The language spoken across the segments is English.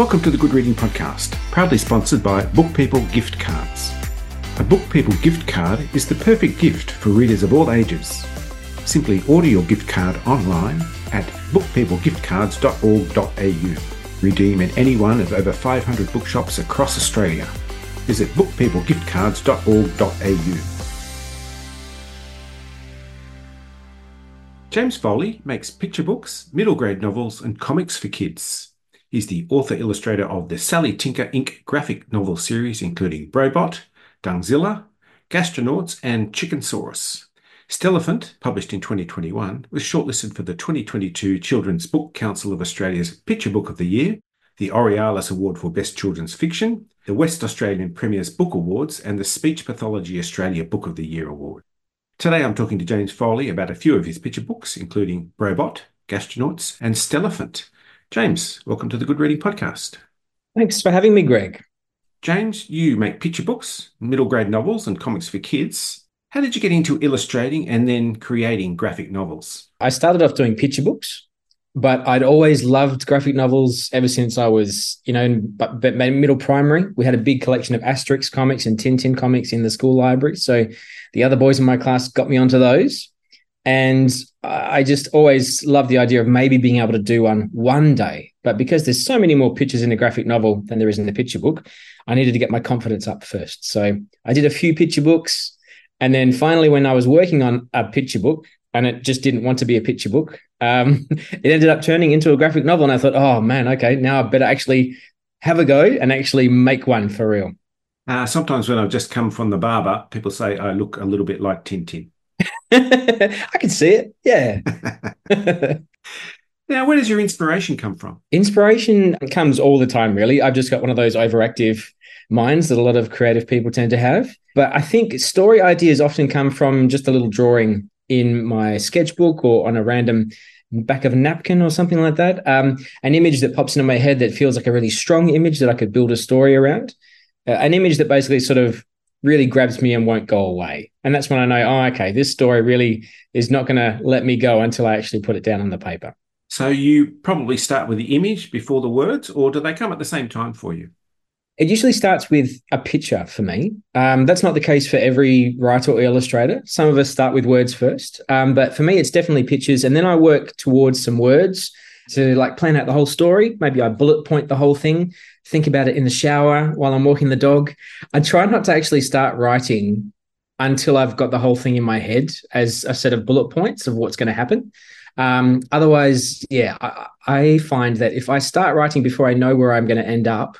Welcome to the Good Reading Podcast, proudly sponsored by Book People Gift Cards. A Book People gift card is the perfect gift for readers of all ages. Simply order your gift card online at bookpeoplegiftcards.org.au. Redeem at any one of over 500 bookshops across Australia. Visit bookpeoplegiftcards.org.au. James Foley makes picture books, middle grade novels, and comics for kids. He's the author illustrator of the Sally Tinker Inc. graphic novel series, including Brobot, Dungzilla, Gastronauts, and Chickensaurus. Stellarphant, published in 2021, was shortlisted for the 2022 Children's Book Council of Australia's Picture Book of the Year, the Aurealis Award for Best Children's Fiction, the West Australian Premier's Book Awards, and the Speech Pathology Australia Book of the Year Award. Today I'm talking to James Foley about a few of his picture books, including Brobot, Gastronauts, and Stellarphant. James, welcome to the Good Reading Podcast. Thanks for having me, Greg. James, you make picture books, middle grade novels, and comics for kids. How did you get into illustrating and then creating graphic novels? I started off doing picture books, but I'd always loved graphic novels ever since I was, you know, in middle primary. We had a big collection of Asterix comics and Tintin comics in the school library. So the other boys in my class got me onto those. And I just always love the idea of maybe being able to do one one day. But because there's so many more pictures in a graphic novel than there is in the picture book, I needed to get my confidence up first. So I did a few picture books. And then finally, when I was working on a picture book, and it just didn't want to be a picture book, um, it ended up turning into a graphic novel. And I thought, oh man, okay, now I better actually have a go and actually make one for real. Uh, sometimes when I've just come from the barber, people say I look a little bit like Tintin. I can see it. Yeah. now, where does your inspiration come from? Inspiration comes all the time, really. I've just got one of those overactive minds that a lot of creative people tend to have. But I think story ideas often come from just a little drawing in my sketchbook or on a random back of a napkin or something like that. Um, an image that pops into my head that feels like a really strong image that I could build a story around. Uh, an image that basically sort of really grabs me and won't go away. And that's when I know, oh, okay, this story really is not going to let me go until I actually put it down on the paper. So you probably start with the image before the words, or do they come at the same time for you? It usually starts with a picture for me. Um, that's not the case for every writer or illustrator. Some of us start with words first, um, but for me, it's definitely pictures, and then I work towards some words to like plan out the whole story. Maybe I bullet point the whole thing, think about it in the shower while I'm walking the dog. I try not to actually start writing until I've got the whole thing in my head as a set of bullet points of what's going to happen. Um, otherwise, yeah, I, I find that if I start writing before I know where I'm going to end up,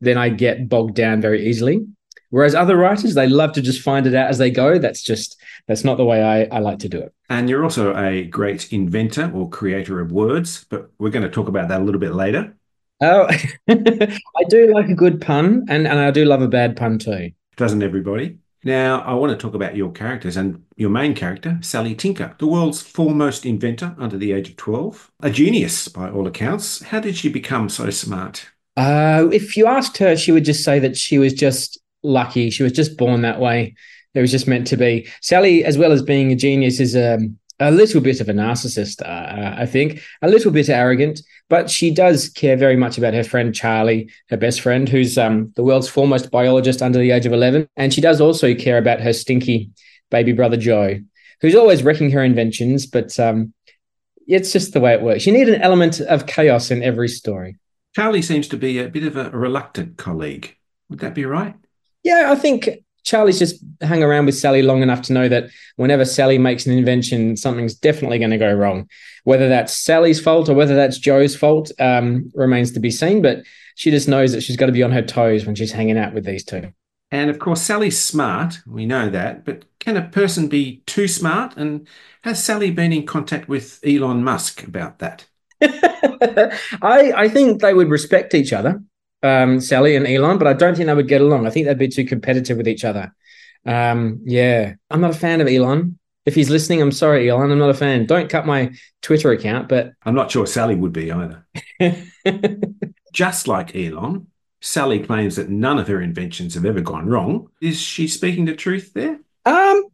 then I get bogged down very easily. Whereas other writers, they love to just find it out as they go. That's just that's not the way I, I like to do it. And you're also a great inventor or creator of words, but we're going to talk about that a little bit later. Oh, I do like a good pun, and, and I do love a bad pun too. Doesn't everybody? Now, I want to talk about your characters and your main character, Sally Tinker, the world's foremost inventor under the age of 12, a genius by all accounts. How did she become so smart? Uh, if you asked her, she would just say that she was just lucky. She was just born that way. It was just meant to be. Sally, as well as being a genius, is a um, a little bit of a narcissist, uh, I think, a little bit arrogant, but she does care very much about her friend Charli, her best friend, who's um, the world's foremost biologist under the age of 11. And she does also care about her stinky baby brother Joe, who's always wrecking her inventions, but um, it's just the way it works. You need an element of chaos in every story. Charli seems to be a bit of a reluctant colleague. Would that be right? Yeah, I think Charli's just hung around with Sally long enough to know that whenever Sally makes an invention, something's definitely going to go wrong. Whether that's Sally's fault or whether that's Joe's fault um, remains to be seen. But she just knows that she's got to be on her toes when she's hanging out with these two. And of course, Sally's smart. We know that. But can a person be too smart? And has Sally been in contact with Elon Musk about that? I, I think they would respect each other um, Sally and Elon, but I don't think they would get along. I think they'd be too competitive with each other. Um, yeah, I'm not a fan of Elon. If he's listening, I'm sorry, Elon. I'm not a fan. Don't cut my Twitter account, but I'm not sure Sally would be either. Just like Elon, Sally claims that none of her inventions have ever gone wrong. Is she speaking the truth there? Um,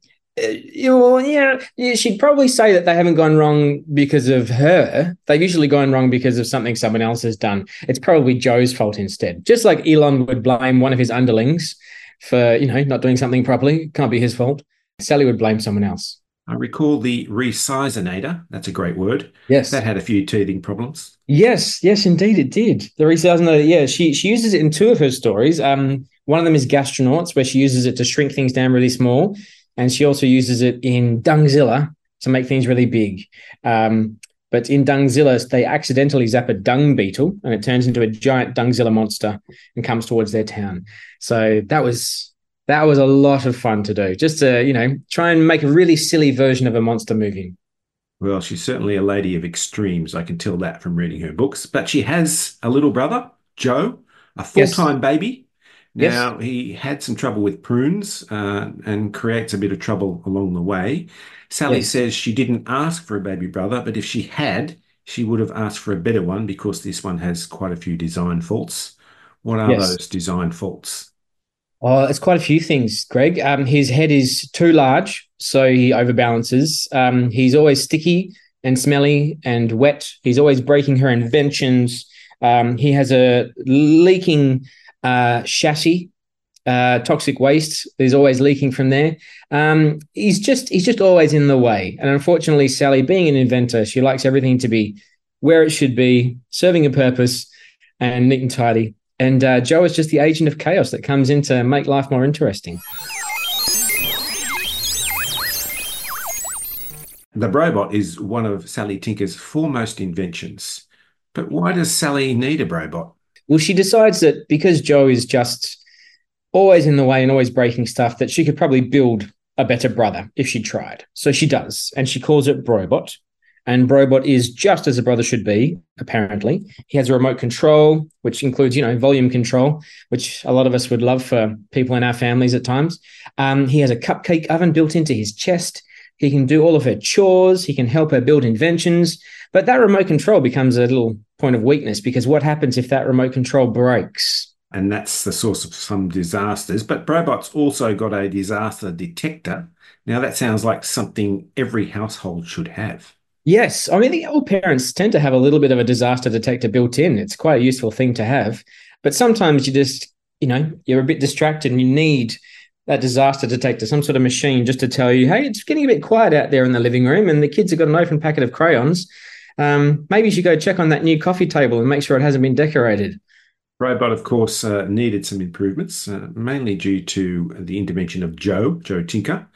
well, yeah, yeah, she'd probably say that they haven't gone wrong because of her. They've usually gone wrong because of something someone else has done. It's probably Joe's fault instead. Just like Elon would blame one of his underlings for, you know, not doing something properly. Can't be his fault. Sally would blame someone else. I recall the resizinator. That's a great word. Yes. That had a few teething problems. Yes, yes, indeed it did. The resizinator, yeah, she she uses it in two of her stories. Um, one of them is Gastronauts, where she uses it to shrink things down really small. And she also uses it in Dungzilla to make things really big. Um, but in Dungzilla, they accidentally zap a dung beetle and it turns into a giant Dungzilla monster and comes towards their town. So that was that was a lot of fun to do. Just to, you know, try and make a really silly version of a monster movie. Well, she's certainly a lady of extremes. I can tell that from reading her books. But she has a little brother, Joe, a full time yes. baby now, yes. he had some trouble with prunes uh, and creates a bit of trouble along the way. Sally yes. says she didn't ask for a baby brother, but if she had, she would have asked for a better one because this one has quite a few design faults. What are yes. those design faults? Oh, it's quite a few things, Greg. Um, his head is too large, so he overbalances. Um, he's always sticky and smelly and wet. He's always breaking her inventions. Um, he has a leaking uh, chassis, uh, toxic waste is always leaking from there. Um, he's just he's just always in the way. And unfortunately, Sally, being an inventor, she likes everything to be where it should be, serving a purpose, and neat and tidy. And uh, Joe is just the agent of chaos that comes in to make life more interesting. The robot is one of Sally Tinker's foremost inventions. But why does Sally need a Brobot? Well, she decides that because Joe is just always in the way and always breaking stuff, that she could probably build a better brother if she tried. So she does, and she calls it Brobot. And Brobot is just as a brother should be, apparently. He has a remote control, which includes, you know, volume control, which a lot of us would love for people in our families at times. Um, he has a cupcake oven built into his chest. He can do all of her chores. He can help her build inventions. But that remote control becomes a little point of weakness because what happens if that remote control breaks? And that's the source of some disasters. But Brobot's also got a disaster detector. Now, that sounds like something every household should have. Yes. I mean, the old parents tend to have a little bit of a disaster detector built in. It's quite a useful thing to have. But sometimes you just, you know, you're a bit distracted and you need that disaster detector, some sort of machine just to tell you, hey, it's getting a bit quiet out there in the living room and the kids have got an open packet of crayons um, maybe you should go check on that new coffee table and make sure it hasn't been decorated. Brobot, of course, uh, needed some improvements, uh, mainly due to the intervention of Joe, Joe Tinker.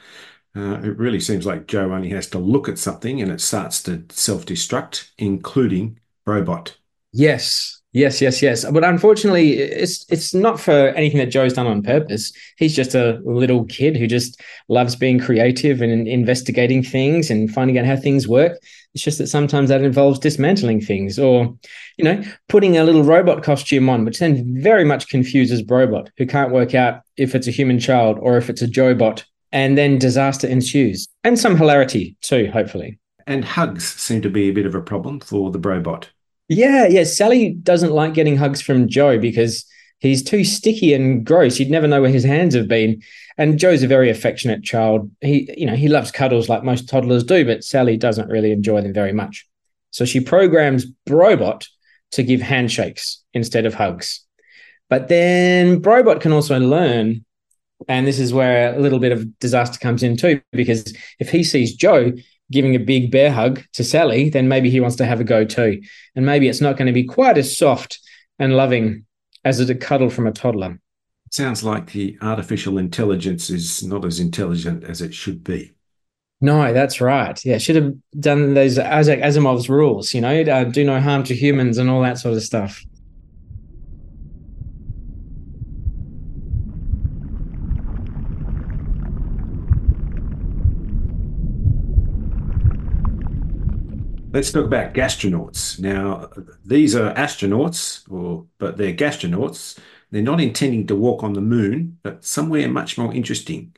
Uh, it really seems like Joe only has to look at something and it starts to self destruct, including Brobot. Yes, yes, yes, yes. But unfortunately, it's it's not for anything that Joe's done on purpose. He's just a little kid who just loves being creative and investigating things and finding out how things work. It's just that sometimes that involves dismantling things or, you know, putting a little robot costume on, which then very much confuses Brobot, who can't work out if it's a human child or if it's a Joe bot. And then disaster ensues and some hilarity too, hopefully. And hugs seem to be a bit of a problem for the Brobot. Yeah, yeah. Sally doesn't like getting hugs from Joe because he's too sticky and gross. You'd never know where his hands have been. And Joe's a very affectionate child. He, you know, he loves cuddles like most toddlers do, but Sally doesn't really enjoy them very much. So she programs Brobot to give handshakes instead of hugs. But then Brobot can also learn, and this is where a little bit of disaster comes in too, because if he sees Joe giving a big bear hug to Sally, then maybe he wants to have a go too. And maybe it's not going to be quite as soft and loving as a cuddle from a toddler sounds like the artificial intelligence is not as intelligent as it should be. No, that's right. Yeah, should have done those Isaac Asimov's rules, you know, uh, do no harm to humans and all that sort of stuff. Let's talk about gastronauts. Now, these are astronauts, or but they're gastronauts, they're not intending to walk on the moon, but somewhere much more interesting.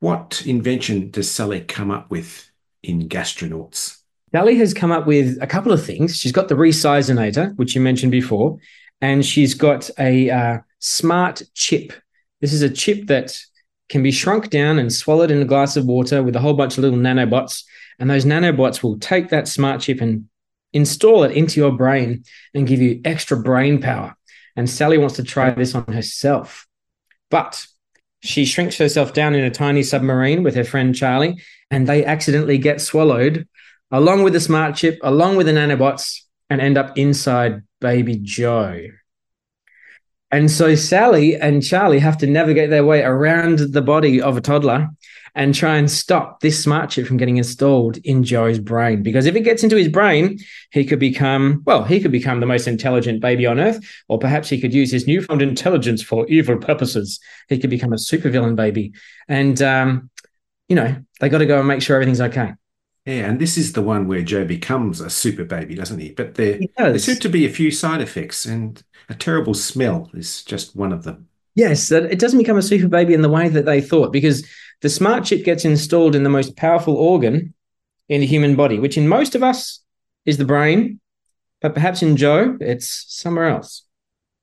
What invention does Sally come up with in Gastronauts? Sally has come up with a couple of things. She's got the resizinator, which you mentioned before, and she's got a uh, smart chip. This is a chip that can be shrunk down and swallowed in a glass of water with a whole bunch of little nanobots. And those nanobots will take that smart chip and install it into your brain and give you extra brain power. And Sally wants to try this on herself. But she shrinks herself down in a tiny submarine with her friend Charli, and they accidentally get swallowed along with the smart chip, along with the nanobots, and end up inside baby Joe. And so Sally and Charli have to navigate their way around the body of a toddler and try and stop this smart chip from getting installed in Joe's brain. Because if it gets into his brain, he could become, well, he could become the most intelligent baby on earth, or perhaps he could use his newfound intelligence for evil purposes. He could become a supervillain baby. And, um, you know, they got to go and make sure everything's okay. Yeah, and this is the one where Joe becomes a super baby, doesn't he? But there, there seem to be a few side effects, and a terrible smell is just one of them. Yes, it doesn't become a super baby in the way that they thought, because the smart chip gets installed in the most powerful organ in the human body, which in most of us is the brain, but perhaps in Joe, it's somewhere else.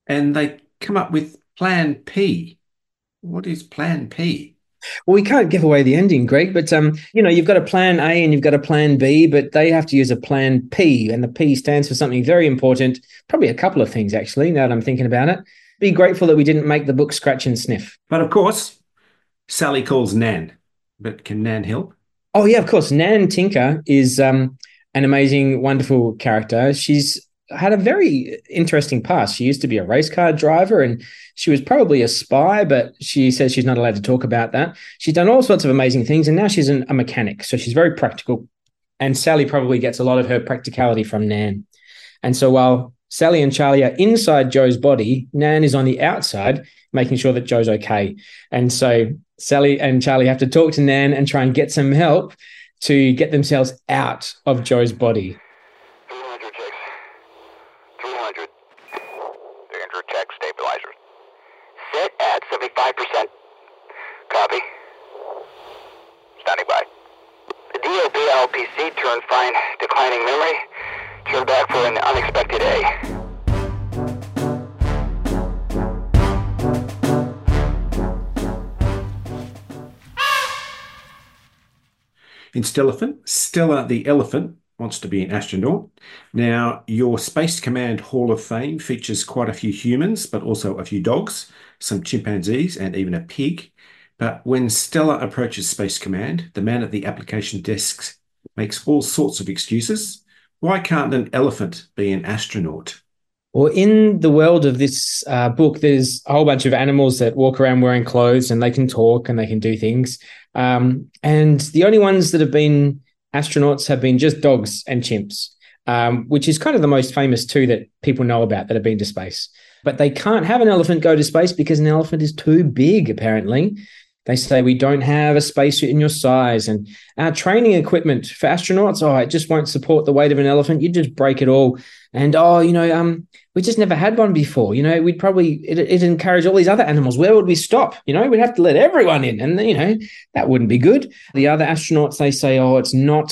And they come up with Plan P. What is Plan P? Well, we can't give away the ending, Greg, but um, you know, you've got a plan A and you've got a plan B, but they have to use a plan P, and the P stands for something very important, probably a couple of things actually, now that I'm thinking about it. Be grateful that we didn't make the book scratch and sniff. But of course, Sally calls Nan, but can Nan help? Oh yeah, of course. Nan Tinker is um, an amazing, wonderful character. She's had a very interesting past. She used to be a race car driver and she was probably a spy, but she says she's not allowed to talk about that. She's done all sorts of amazing things and now she's an, a mechanic. So she's very practical. And Sally probably gets a lot of her practicality from Nan. And so while Sally and Charli are inside Joe's body, Nan is on the outside, making sure that Joe's okay. And so Sally and Charli have to talk to Nan and try and get some help to get themselves out of Joe's body. In Stellarphant, Stella the elephant wants to be an astronaut. Now, your Space Command Hall of Fame features quite a few humans, but also a few dogs, some chimpanzees, and even a pig. But when Stella approaches Space Command, the man at the application desk makes all sorts of excuses. Why can't an elephant be an astronaut? Well, in the world of this uh, book, there's a whole bunch of animals that walk around wearing clothes and they can talk and they can do things. Um, and the only ones that have been astronauts have been just dogs and chimps, um, which is kind of the most famous two that people know about that have been to space. But they can't have an elephant go to space because an elephant is too big, apparently. They say we don't have a spacesuit in your size, and our training equipment for astronauts, oh, it just won't support the weight of an elephant. You just break it all, and oh, you know, um, we just never had one before. You know, we'd probably it, it encourage all these other animals. Where would we stop? You know, we'd have to let everyone in, and you know that wouldn't be good. The other astronauts they say, oh, it's not,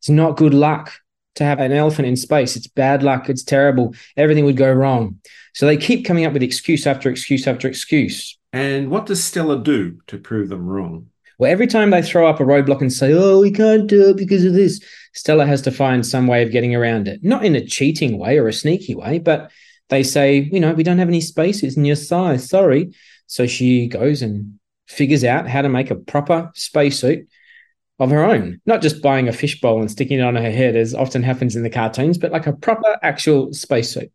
it's not good luck to have an elephant in space. It's bad luck. It's terrible. Everything would go wrong. So they keep coming up with excuse after excuse after excuse. And what does Stella do to prove them wrong? Well, every time they throw up a roadblock and say, oh, we can't do it because of this, Stella has to find some way of getting around it. Not in a cheating way or a sneaky way, but they say, you know, we don't have any spaces in your size. Sorry. So she goes and figures out how to make a proper spacesuit of her own, not just buying a fishbowl and sticking it on her head, as often happens in the cartoons, but like a proper actual spacesuit.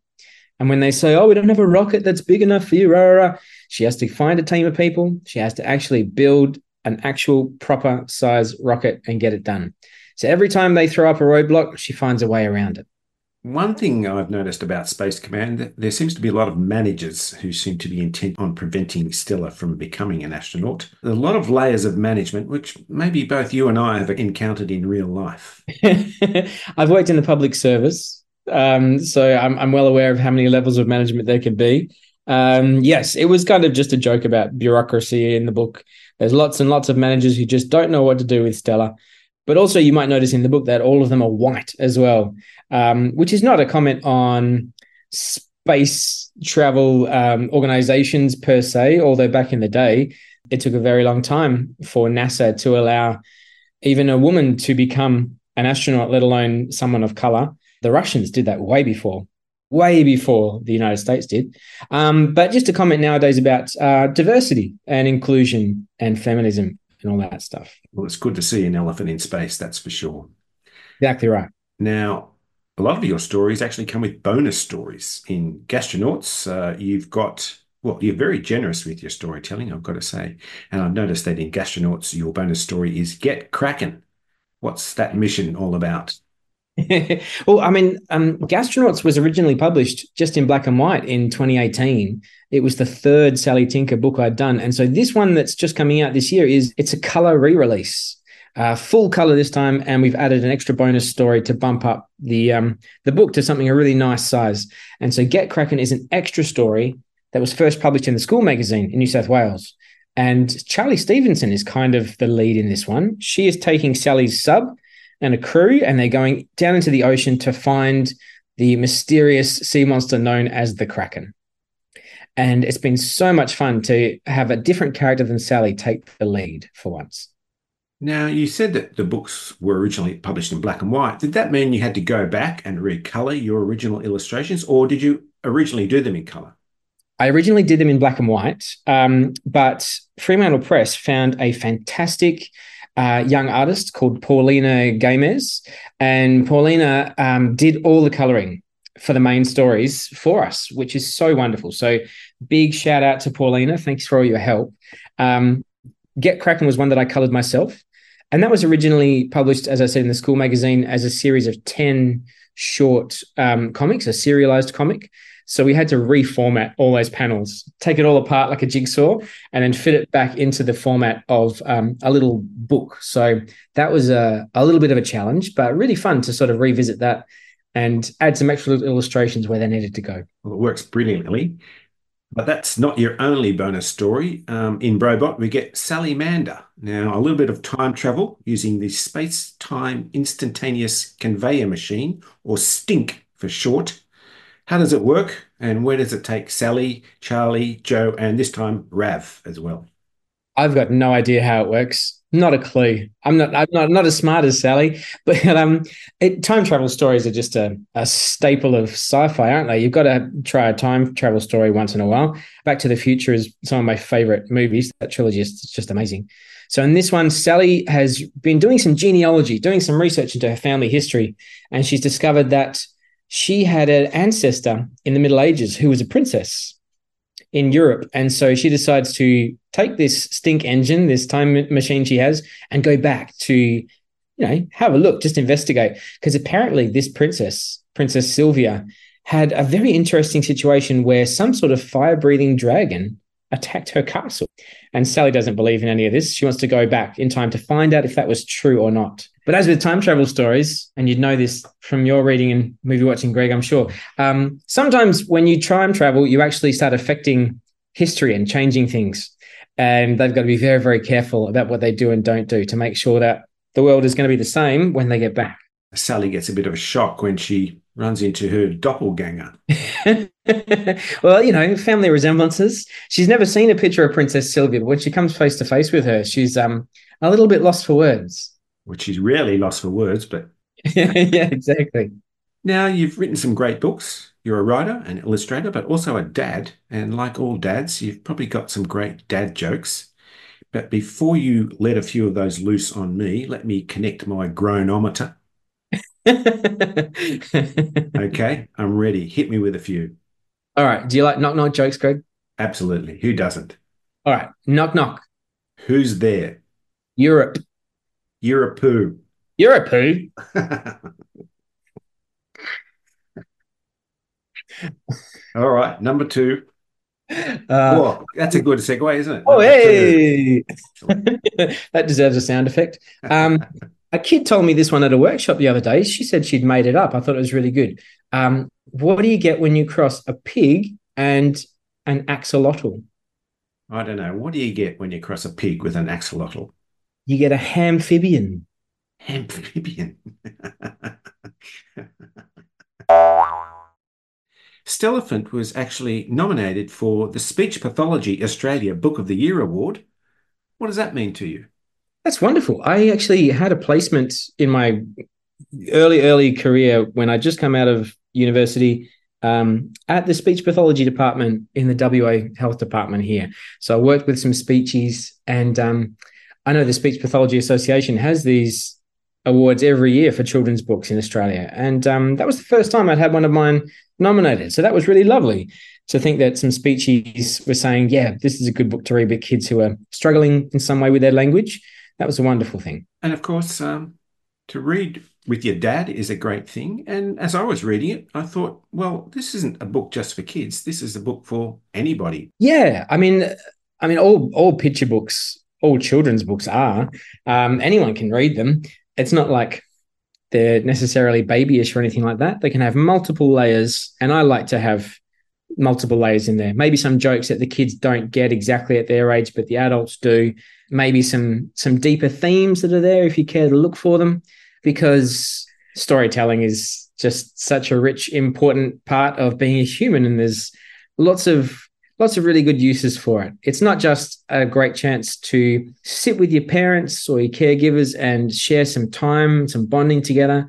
And when they say, oh, we don't have a rocket that's big enough for you, rah, rah, rah, she has to find a team of people. She has to actually build an actual proper size rocket and get it done. So every time they throw up a roadblock, she finds a way around it. One thing I've noticed about Space Command, there seems to be a lot of managers who seem to be intent on preventing Stella from becoming an astronaut. a lot of layers of management, which maybe both you and I have encountered in real life. I've worked in the public service, um, so I'm, I'm well aware of how many levels of management there can be. Um, yes, it was kind of just a joke about bureaucracy in the book. There's lots and lots of managers who just don't know what to do with Stella. But also, you might notice in the book that all of them are white as well, um, which is not a comment on space travel um, organizations per se, although back in the day, It took a very long time for NASA to allow even a woman to become an astronaut, let alone someone of color. The Russians did that way before, way before the United States did. Um, but just a comment nowadays about uh, diversity and inclusion and feminism and all that stuff. Well, it's good to see an elephant in space, that's for sure. Exactly right. Now, a lot of your stories actually come with bonus stories. In Gastronauts, uh, you've got, well, you're very generous with your storytelling, I've got to say. And I've noticed that in Gastronauts, your bonus story is Get Kraken. What's that mission all about? well, I mean, um, Gastronauts was originally published just in black and white in 2018. It was the third Sally Tinker book I'd done, and so this one that's just coming out this year is it's a color re-release, uh, full color this time, and we've added an extra bonus story to bump up the um, the book to something a really nice size. And so, Get Kraken is an extra story that was first published in the School magazine in New South Wales. And Charli Stevenson is kind of the lead in this one. She is taking Sally's sub and a crew, and they're going down into the ocean to find the mysterious sea monster known as the Kraken. And it's been so much fun to have a different character than Sally take the lead for once. Now, you said that the books were originally published in black and white. Did that mean you had to go back and recolor your original illustrations, or did you originally do them in color? I originally did them in black and white, um, but Fremantle Press found a fantastic young artist called Paulina Games, and Paulina um, did all the coloring for the main stories for us, which is so wonderful. So, big shout out to Paulina. Thanks for all your help. Um, Get Kraken was one that I colored myself, and that was originally published, as I said, in the school magazine as a series of 10 short um, comics, a serialized comic. So we had to reformat all those panels, take it all apart like a jigsaw, and then fit it back into the format of um, a little book. So that was a, a little bit of a challenge, but really fun to sort of revisit that and add some extra illustrations where they needed to go. Well, it works brilliantly. But that's not your only bonus story. Um, in Brobot, we get Sally Mander. Now, a little bit of time travel using the space time instantaneous conveyor machine, or STINK for short. How does it work? And where does it take Sally, Charli, Joe, and this time Rav as well? I've got no idea how it works. Not a clue. I'm not. I'm not, not as smart as Sally, but um, it, time travel stories are just a, a staple of sci-fi, aren't they? You've got to try a time travel story once in a while. Back to the Future is some of my favorite movies. That trilogy is just amazing. So in this one, Sally has been doing some genealogy, doing some research into her family history, and she's discovered that she had an ancestor in the Middle Ages who was a princess in Europe. And so she decides to take this stink engine, this time machine she has, and go back to, you know, have a look, just investigate. Because apparently, this princess, Princess Sylvia, had a very interesting situation where some sort of fire breathing dragon attacked her castle. And Sally doesn't believe in any of this. She wants to go back in time to find out if that was true or not. But as with time travel stories, and you'd know this from your reading and movie watching, Greg, I'm sure, um, sometimes when you time travel, you actually start affecting history and changing things. And they've got to be very, very careful about what they do and don't do to make sure that the world is going to be the same when they get back. Sally gets a bit of a shock when she runs into her doppelganger. well, you know, family resemblances. She's never seen a picture of Princess Sylvia, but when she comes face to face with her, she's um a little bit lost for words. Which is rarely lost for words, but yeah, exactly. Now you've written some great books. You're a writer and illustrator, but also a dad. And like all dads, you've probably got some great dad jokes. But before you let a few of those loose on me, let me connect my groanometer okay, I'm ready. Hit me with a few. All right. Do you like knock knock jokes, Greg? Absolutely. Who doesn't? All right. Knock knock. Who's there? Europe. Europe who? Europe who? All right. Number two. Uh, oh, that's a good segue, isn't it? Oh, hey! that deserves a sound effect. Um, a kid told me this one at a workshop the other day. She said she'd made it up. I thought it was really good. Um, what do you get when you cross a pig and an axolotl? I don't know. What do you get when you cross a pig with an axolotl? You get a hamphibian. Hamphibian. Stellarphant was actually nominated for the Speech Pathology Australia Book of the Year Award What does that mean to you? That's wonderful. I actually had a placement in my early, early career when I just come out of university um, at the speech pathology department in the WA Health Department here. So I worked with some speechies, and um, I know the Speech Pathology Association has these awards every year for children's books in Australia, and um, that was the first time I'd had one of mine nominated. So that was really lovely to think that some speechies were saying, "Yeah, this is a good book to read with kids who are struggling in some way with their language." That was a wonderful thing. And of course, um, to read with your dad is a great thing. And as I was reading it, I thought, well, this isn't a book just for kids. This is a book for anybody. Yeah, I mean, I mean, all all picture books, all children's books are. Um, anyone can read them. It's not like they're necessarily babyish or anything like that. They can have multiple layers, and I like to have multiple layers in there. Maybe some jokes that the kids don't get exactly at their age, but the adults do. Maybe some some deeper themes that are there if you care to look for them because storytelling is just such a rich, important part of being a human, and there's lots of lots of really good uses for it. It's not just a great chance to sit with your parents or your caregivers and share some time, some bonding together.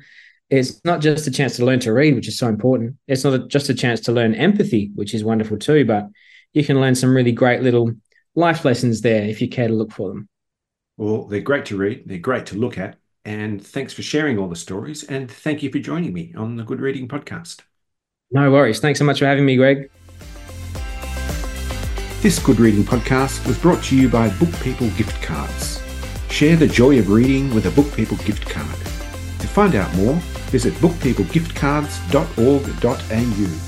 It's not just a chance to learn to read, which is so important. It's not just a chance to learn empathy, which is wonderful too, but you can learn some really great little life lessons there if you care to look for them. Well, they're great to read, they're great to look at, and thanks for sharing all the stories. And thank you for joining me on the Good Reading Podcast. No worries. Thanks so much for having me, Greg. This Good Reading Podcast was brought to you by Book People Gift Cards. Share the joy of reading with a Book People gift card. To find out more, visit bookpeoplegiftcards.org.au.